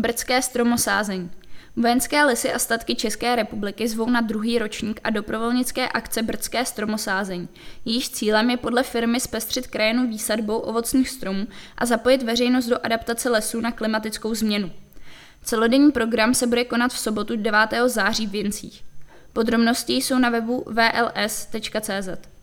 Brdské stromosázení. Vojenské lesy a statky České republiky zvou na druhý ročník a dobrovolnické akce Brdské stromosázení. Jejíž cílem je podle firmy zpestřit krajinu výsadbou ovocných stromů a zapojit veřejnost do adaptace lesů na klimatickou změnu. Celodenní program se bude konat v sobotu 9. září v Jincích. Podrobnosti jsou na webu vls.cz.